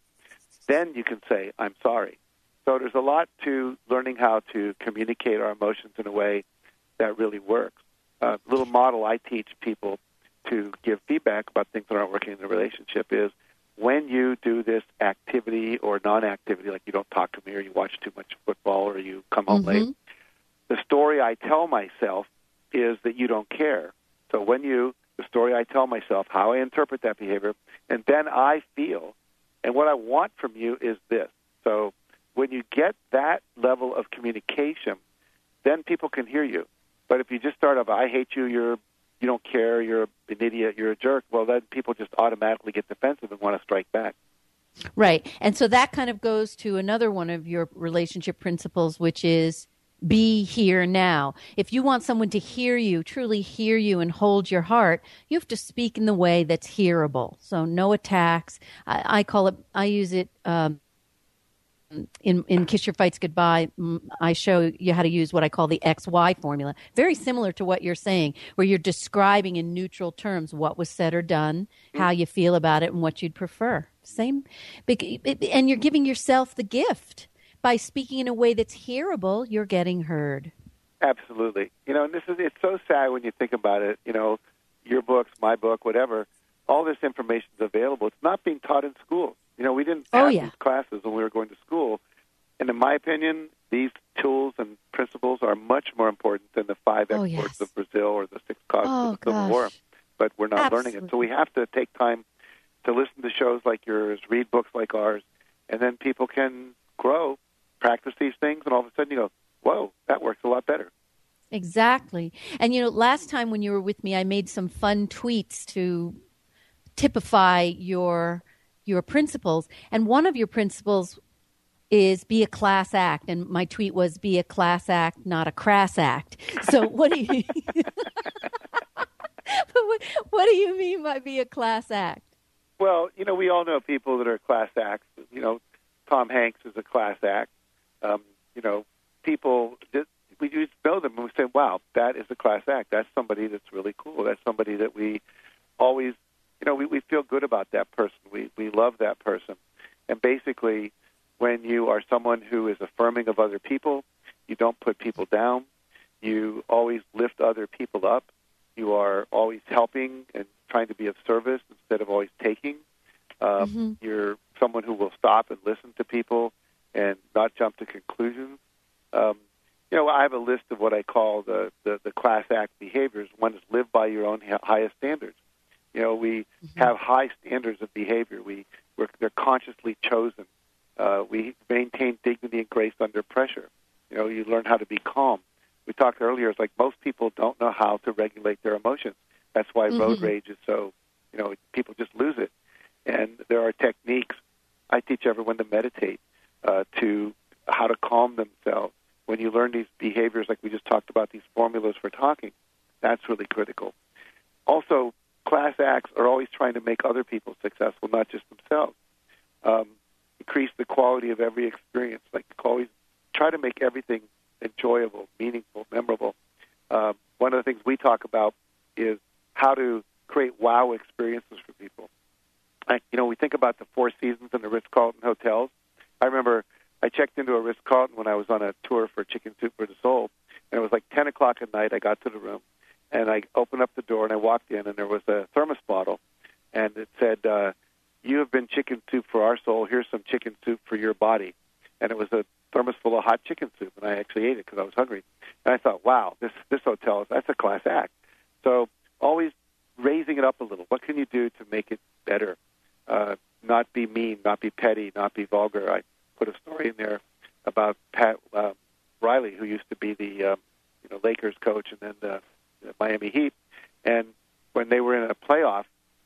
Then you can say, I'm sorry. So there's a lot to learning how to communicate our emotions in a way that really works. A little model I teach people to give feedback about things that aren't working in the relationship is when you do this activity or non-activity, like you don't talk to me or you watch too much football or you come home late, mm-hmm. the story I tell myself is that you don't care. So when you, the story I tell myself, how I interpret that behavior, and then I feel, and what I want from you is this. So when you get that level of communication, then people can hear you. But if you just start off, I hate you, you're you don't care, you're an idiot, you're a jerk, well, then people just automatically get defensive and want to strike back. Right. And so that kind of goes to another one of your relationship principles, which is be here now. If you want someone to hear you, truly hear you and hold your heart, you have to speak in the way that's hearable. So no attacks. I, I call it, I use it, um, in in Kiss Your Fights Goodbye, I show you how to use what I call the XY formula. Very similar to what you're saying, where you're describing in neutral terms what was said or done, mm-hmm. how you feel about it, and what you'd prefer. Same, and you're giving yourself the gift by speaking in a way that's hearable. You're getting heard. Absolutely. You know, and this is it's so sad when you think about it. You know, your books, my book, whatever. All this information is available. It's not being taught in schools. You know, we didn't oh, have yeah. these classes when we were going to school. And in my opinion, these tools and principles are much more important than the five oh, exports yes. of Brazil or the six causes oh, of the Civil. War. Oh, but we're not Absolutely. learning it. So we have to take time to listen to shows like yours, read books like ours, and then people can grow, practice these things, and all of a sudden you go, whoa, that works a lot better. Exactly. And you know, last time when you were with me, I made some fun tweets to typify your your principles. And one of your principles is be a class act. And my tweet was be a class act, not a crass act. So what do you what, what do you mean by be a class act? Well, you know, we all know people that are class acts. You know, Tom Hanks is a class act. Um, you know, people just, we just know them and we say, "Wow, that is a class act. That's somebody that's really cool. That's somebody that we always, you know, we, we feel good about that person. We we love that person." And basically, when you are someone who is affirming of other people, you don't put people down. You always lift other people up. You are always helping and trying to be of service instead of always taking. Um, Mhm. You're someone who will stop and listen to people and not jump to conclusions. Um, you know, I have a list of what I call the, the, the class act behaviors. One is live by your own hi- highest standards. You know, we have high standards of behavior. We we're, they're consciously chosen. Uh, we maintain dignity and grace under pressure. You know, you learn how to be calm. We talked earlier. It's like most people don't know how to regulate their emotions. That's why road Mhm. rage is so. You know, people just lose it. And there are techniques. I teach everyone to meditate, uh, to how to calm themselves. When you learn these behaviors, like we just talked about, these formulas for talking, that's really critical. Also, class acts are always trying to make other people successful, not just themselves. Um, increase the quality of every experience. Like always, try to make everything enjoyable, meaningful, memorable. Um, one of the things we talk about is how to create wow experiences for people. Like, you know, we think about the Four Seasons and the Ritz Carlton hotels. I remember I checked into a Ritz Carlton when I was on a tour for Chicken Soup for the Soul, and it was like 10 o'clock at night. I got to the room, and I opened up the door, and I walked in, and there was a thermos bottle, and it said, uh, You have been chicken soup for our soul. Here's some chicken soup for your body. And it was a thermos full of hot chicken soup, and I actually ate it because I was hungry. And I thought, wow, this this hotel is that's a class act. So always raising it up a little. What can you do to make it better? Uh, not be mean, not be petty, not be vulgar. I put a story in there about Pat um, Riley, who used to be the um, you know Lakers coach and then the, the Miami Heat. And when they were in a playoff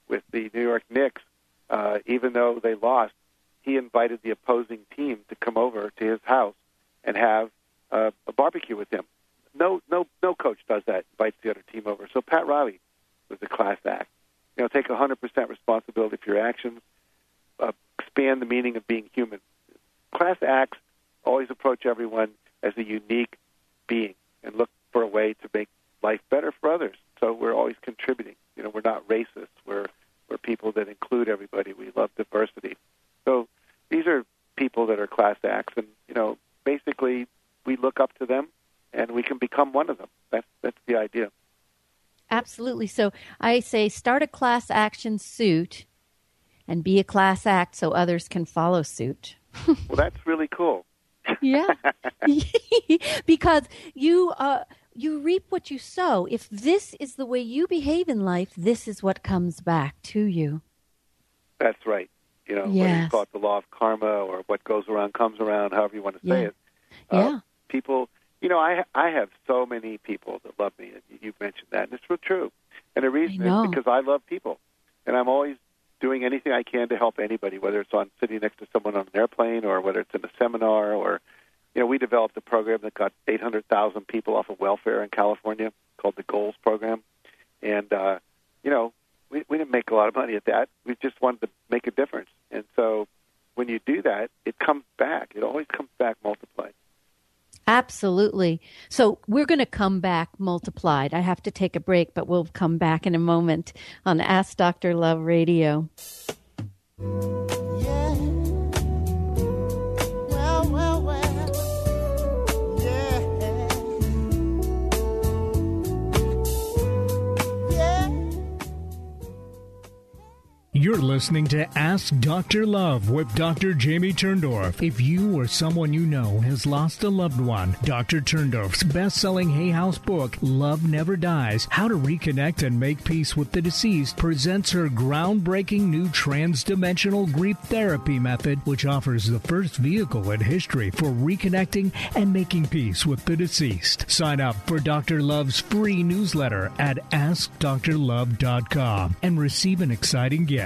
with the New York Knicks, uh, even though they lost, he invited the opposing team to come over to his house and have uh, a barbecue with him. No, no, no coach does that. Invites the other team over. So Pat Riley was a class act. You know, take 100% responsibility for your actions. Uh, expand the meaning of being human. Class acts always approach everyone as a unique being and look for a way to make life better for others. So we're always contributing. You know, we're not racist. We're we're people that include everybody. We love diversity. So these are people that are class acts, and you know, basically, we look up to them, and we can become one of them. That's that's the idea. Absolutely. So I say start a class action suit and be a class act so others can follow suit. well, that's really cool. Yeah. because you uh you reap what you sow. If this is the way you behave in life, this is what comes back to you. That's right. You know, whether you Yes. call it the law of karma or what goes around comes around, however you want to say Yeah. it. Uh, Yeah. people you know, I I have so many people that love me, and you've mentioned that, and it's real true. And the reason is because I love people, and I'm always doing anything I can to help anybody, whether it's on sitting next to someone on an airplane or whether it's in a seminar or, you know, we developed a program that got 800,000 people off of welfare in California called the Goals Program, and uh, you know, we we didn't make a lot of money at that. We just wanted to make a difference, and so when you do that, it comes back. It always comes back multiplied. Absolutely. So we're going to come back multiplied. I have to take a break, but we'll come back in a moment on Ask Dr. Love Radio. You're listening to Ask Dr. Love with Dr. Jamie Turndorf. If you or someone you know has lost a loved one, Dr. Turndorf's best selling Hay House book, Love Never Dies How to Reconnect and Make Peace with the Deceased, presents her groundbreaking new transdimensional grief therapy method, which offers the first vehicle in history for reconnecting and making peace with the deceased. Sign up for Dr. Love's free newsletter at AskDrLove.com and receive an exciting gift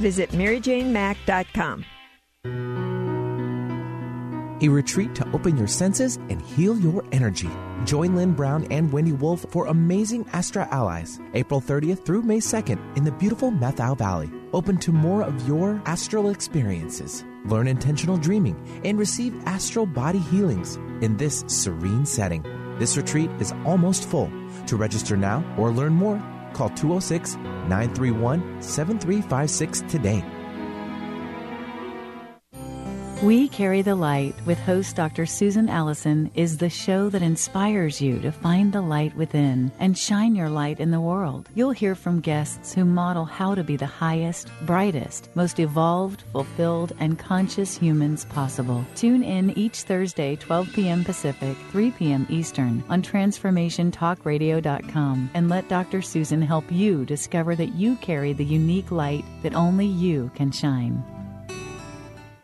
Visit MaryJaneMack.com. A retreat to open your senses and heal your energy. Join Lynn Brown and Wendy Wolf for Amazing Astra Allies, April 30th through May 2nd in the beautiful Methow Valley. Open to more of your astral experiences. Learn intentional dreaming and receive astral body healings in this serene setting. This retreat is almost full. To register now or learn more, Call 206 931 7356 today. We Carry the Light with host Dr. Susan Allison is the show that inspires you to find the light within and shine your light in the world. You'll hear from guests who model how to be the highest, brightest, most evolved, fulfilled, and conscious humans possible. Tune in each Thursday, 12 p.m. Pacific, 3 p.m. Eastern on TransformationTalkRadio.com and let Dr. Susan help you discover that you carry the unique light that only you can shine.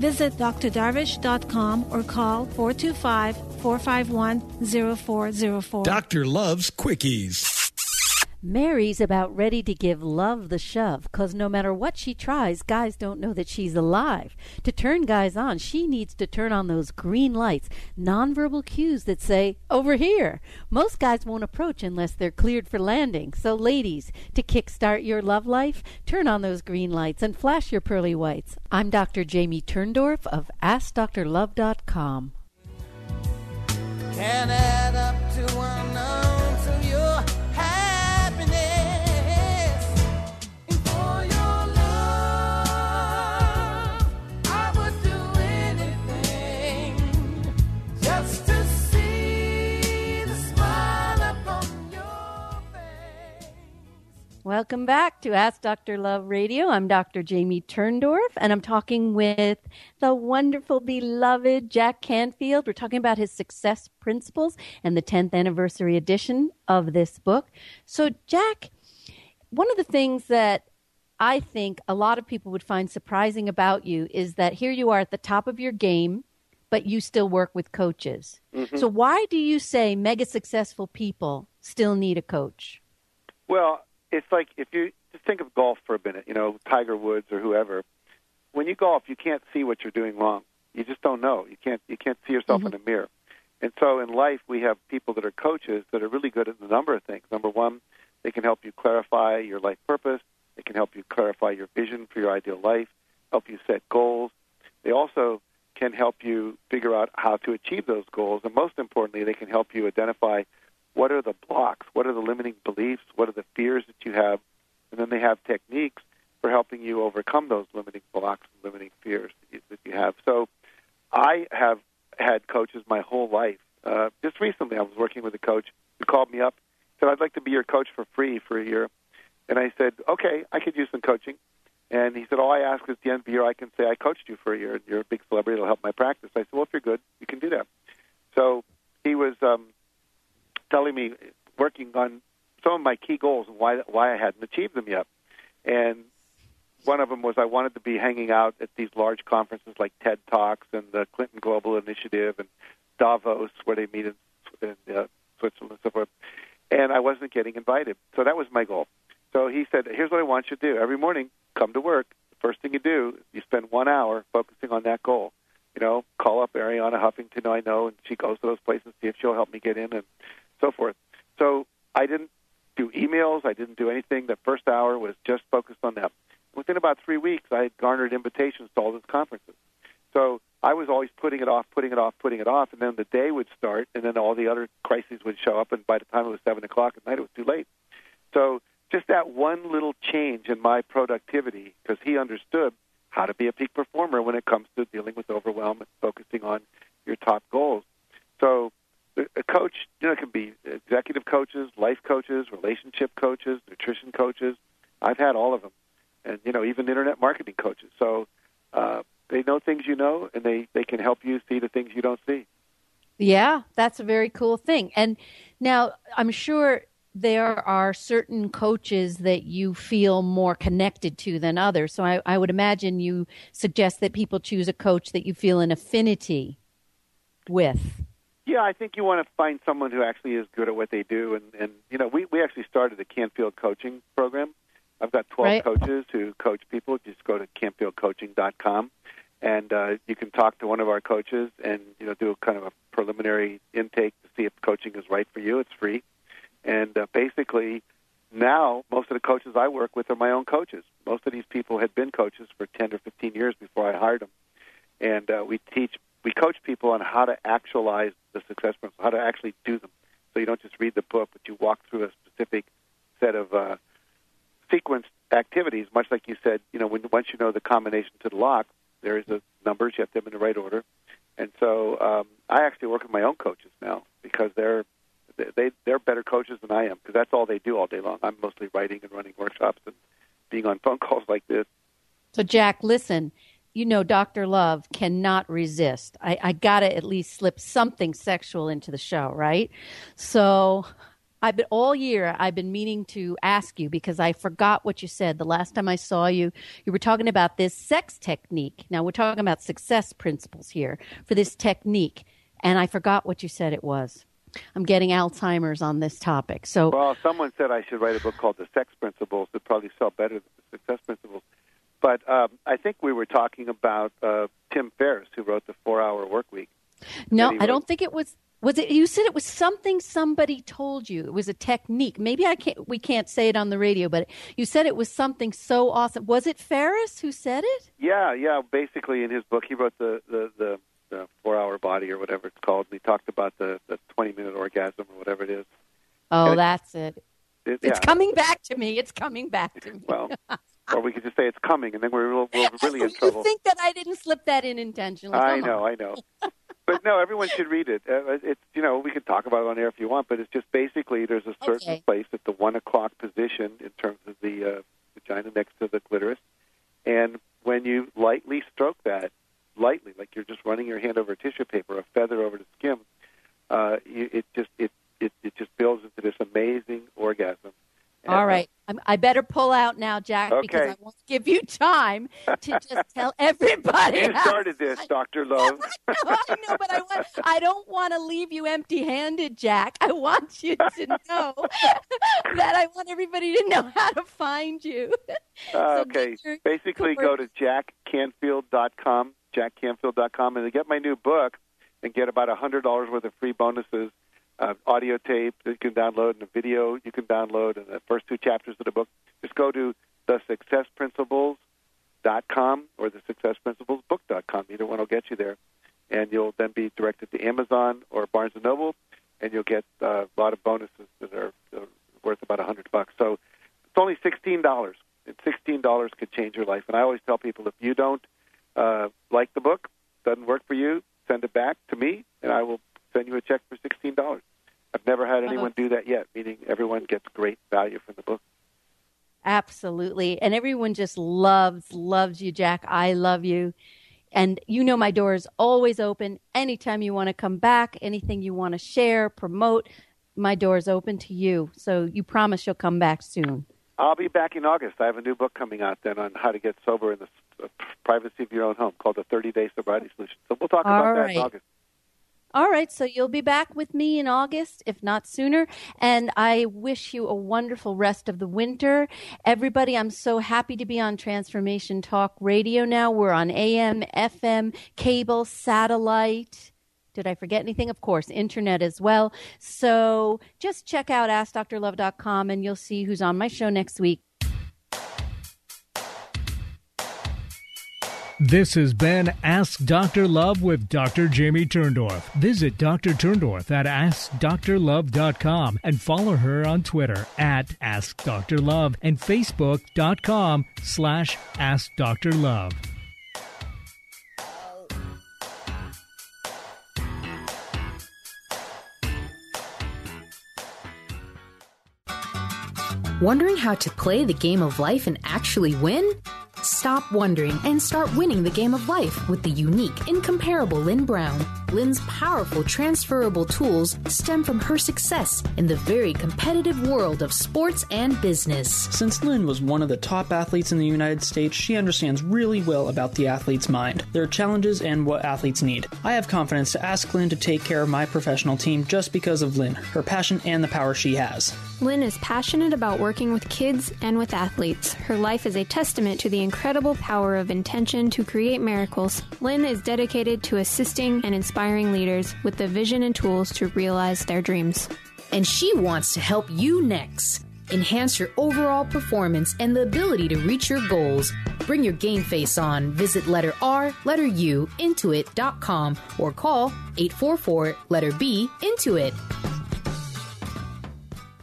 Visit drdarvish.com or call 425 451 0404. Doctor loves quickies. Mary's about ready to give love the shove because no matter what she tries, guys don't know that she's alive. To turn guys on, she needs to turn on those green lights, nonverbal cues that say, over here. Most guys won't approach unless they're cleared for landing. So, ladies, to kickstart your love life, turn on those green lights and flash your pearly whites. I'm Dr. Jamie Turndorf of AskDrLove.com. Can add up to one Welcome back to Ask Dr. Love Radio. I'm Dr. Jamie Turndorf, and I'm talking with the wonderful, beloved Jack Canfield. We're talking about his success principles and the 10th anniversary edition of this book. So, Jack, one of the things that I think a lot of people would find surprising about you is that here you are at the top of your game, but you still work with coaches. Mhm. So, why do you say mega successful people still need a coach? Well, it's like if you just think of golf for a minute, you know, Tiger Woods or whoever. When you golf, you can't see what you're doing wrong. You just don't know. You can't you can't see yourself in mm-hmm. a mirror. And so in life, we have people that are coaches that are really good at a number of things. Number one, they can help you clarify your life purpose. They can help you clarify your vision for your ideal life, help you set goals. They also can help you figure out how to achieve those goals. And most importantly, they can help you identify what are the blocks, what are the limiting beliefs, what are the fears that you have. And then they have techniques for helping you overcome those limiting blocks and limiting fears that you, that you have. So I have had coaches my whole life. Uh, just recently, I was working with a coach who called me up, said, I'd like to be your coach for free for a year. And I said, okay, I could use some coaching. And he said, all I ask is at the end of the year, I can say I coached you for a year, and you're a big celebrity. It'll help my practice. I said, well, if you're good, you can do that. So he was um, telling me, working on some of my key goals and why why I hadn't achieved them yet. And one of them was I wanted to be hanging out at these large conferences like TED Talks and the Clinton Global Initiative and Davos, where they meet in, in uh, Switzerland and so forth. And I wasn't getting invited. So that was my goal. So he said, Here's what I want you to do. Every morning, come to work. First thing you do, you spend one hour focusing on that goal. You know, call up Arianna Huffington, I know, and she goes to those places, see if she'll help me get in and so forth. So I didn't do emails. I didn't do anything. The first hour was just focused on that. Within about three weeks, I had garnered invitations to all these conferences. So I was always putting it off, putting it off, putting it off, and then the day would start, and then all the other crises would show up, and by the time it was seven o'clock at night, it was too late. So just that one little change in my productivity, because he understood how to be a peak performer when it comes to dealing with overwhelm and focusing on your top goals. So a coach, you know, it can be executive coaches, life coaches, relationship coaches, nutrition coaches. I've had all of them, and you know, even internet marketing coaches. So uh, they know things you know, and they they can help you see the things you don't see. Yeah, that's a very cool thing. And now I'm sure there are certain coaches that you feel more connected to than others. So I, I would imagine you suggest that people choose a coach that you feel an affinity with. Yeah, I think you want to find someone who actually is good at what they do. And, and you know, we, we actually started a Canfield coaching program. I've got 12 Right. coaches who coach people. Just go to canfieldcoaching.com and uh, you can talk to one of our coaches and, you know, do a kind of a preliminary intake to see if coaching is right for you. It's free. And uh, basically, now most of the coaches I work with are my own coaches. Most of these people had been coaches for 10 or 15 years before I hired them. And uh, we teach, we coach people on how to actualize the success principles, how to actually do them. So you don't just read the book, but you walk through a specific set of uh, sequenced activities, much like you said, you know, when once you know the combination to the lock, there is a numbers, you have them in the right order. And so um, I actually work with my own coaches now because they're they they're better coaches than I am because that's all they do all day long. I'm mostly writing and running workshops and being on phone calls like this. So, Jack, listen, you know, Dr. Love cannot resist. I, I got to at least slip something sexual into the show, right? So, I've been all year, I've been meaning to ask you because I forgot what you said. The last time I saw you, you were talking about this sex technique. Now, we're talking about success principles here for this technique, and I forgot what you said it was. I'm getting Alzheimer's on this topic. So, Well, someone said I should write a book called The Sex Principles. It'd probably sell better than The Success Principles. But um, I think we were talking about uh, Tim Ferriss, who wrote The Four Hour Work Week. No. I don't think it was. Was it? You said it was something somebody told you. It was a technique. Maybe I can't. We can't say it on the radio, but you said it was something so awesome. Was it Ferriss who said it? Yeah, yeah. Basically, in his book, he wrote the the, the, the Four Hour Body or whatever it's called, and he talked about the the 20 minute orgasm or whatever it is. Oh, And that's it. it- It's yeah. coming back to me. It's coming back to me. Well, or we could just say it's coming, and then we're, we're really in you think that I didn't slip that in intentionally? I Come know, on. I know. but no, everyone should read it. Uh, it's you know we can talk about it on air if you want, but it's just basically there's a certain Okay. place at the one o'clock position in terms of the uh, vagina next to the clitoris, and when you lightly stroke that, lightly, like you're just running your hand over tissue paper, a feather over the skin, uh, you, it just it, it it just builds into this amazing orgasm. All right. I'm, better pull out now, Jack, because I won't give you time to just tell everybody. You started this, Doctor Love. I know, but I want, I don't want to leave you empty-handed, Jack. I want you to know that I want everybody to know how to find you. Uh, okay. Basically, go to jackcanfield.com, jackcanfield.com, and get my new book and get about a $100 worth of free bonuses, uh, audio tape that you can download and a video you can download and the first two chapters of the book. Just go to thesuccessprinciples.com or the successprinciplesbook.com. Either one will get you there. And you'll then be directed to Amazon or Barnes & Noble, and you'll get uh, a lot of bonuses that are uh, worth about a hundred bucks. So it's only sixteen dollars. And sixteen dollars could change your life. And I always tell people if you don't uh, like the book, doesn't work for you, send it back to me, and I will send you a check for sixteen dollars. I've never had anyone do that yet, meaning everyone gets great value from the book. Absolutely. And everyone just loves, loves you, Jack. I love you. And you know my door is always open. Anytime you want to come back, anything you want to share, promote, my door is open to you. So you promise you'll come back soon. I'll be back in August. I have a new book coming out then on how to get sober in the uh, privacy of your own home called The 30 Day Sobriety Solution. So we'll talk about All that in August. All right, so you'll be back with me in August, if not sooner. And I wish you a wonderful rest of the winter. Everybody, I'm so happy to be on Transformation Talk Radio now. We're on AM, FM, cable, satellite. Did I forget anything? Of course, internet as well. So just check out AskDrLove.com and you'll see who's on my show next week. This has been Ask Dr. Love with Dr. Jamie Turndorf. Visit Dr. Turndorf at AskDrLove.com and follow her on Twitter at AskDrLove and Facebook.com slash AskDrLove. Wondering how to play the game of life and actually win? Stop wondering and start winning the game of life with the unique, incomparable Lynn Brown. Lynn's powerful transferable tools stem from her success in the very competitive world of sports and business. Since Lynn was one of the top athletes in the United States, she understands really well about the athlete's mind, their challenges, and what athletes need. I have confidence to ask Lynn to take care of my professional team just because of Lynn, her passion, and the power she has. Lynn is passionate about working with kids and with athletes. Her life is a testament to the incredible power of intention to create miracles. Lynn is dedicated to assisting and inspiring leaders with the vision and tools to realize their dreams. And she wants to help you next. Enhance your overall performance and the ability to reach your goals. Bring your game face on. Visit letter R, letter U, intuit.com or call 844 letter B, Intuit.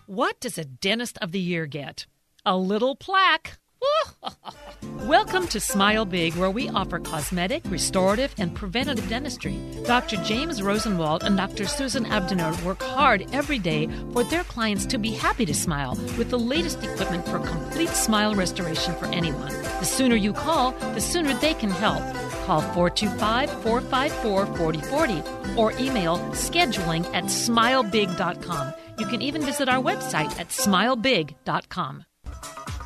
What does a Dentist of the Year get? A little plaque. Welcome to Smile Big, where we offer cosmetic, restorative, and preventative dentistry. Dr. James Rosenwald and Dr. Susan Abdenur work hard every day for their clients to be happy to smile with the latest equipment for complete smile restoration for anyone. The sooner you call, the sooner they can help. Call 425 454 4040 or email scheduling at smilebig.com. You can even visit our website at smilebig.com.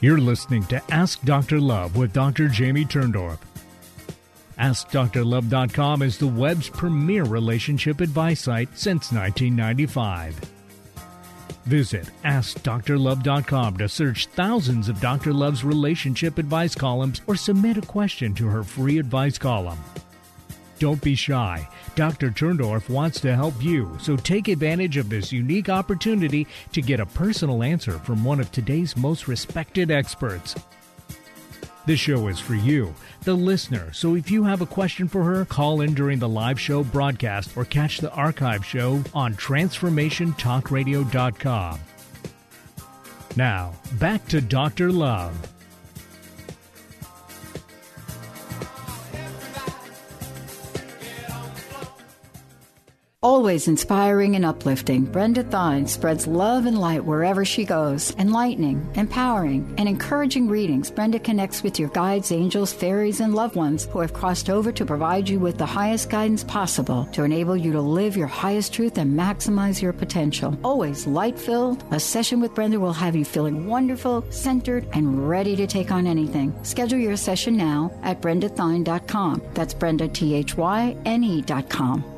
You're listening to Ask Dr. Love with Dr. Jamie Turndorf. AskDrLove.com is the web's premier relationship advice site since 1995. Visit AskDrLove.com to search thousands of Dr. Love's relationship advice columns or submit a question to her free advice column. Don't be shy. Dr. Turndorf wants to help you, so take advantage of this unique opportunity to get a personal answer from one of today's most respected experts. This show is for you, the listener, so if you have a question for her, call in during the live show broadcast or catch the archive show on TransformationTalkRadio.com. Now, back to Dr. Love. Always inspiring and uplifting, Brenda Thyne spreads love and light wherever she goes. Enlightening, empowering, and encouraging readings, Brenda connects with your guides, angels, fairies, and loved ones who have crossed over to provide you with the highest guidance possible to enable you to live your highest truth and maximize your potential. Always light filled, a session with Brenda will have you feeling wonderful, centered, and ready to take on anything. Schedule your session now at brendathyne.com. That's Brenda, T H Y N E.com.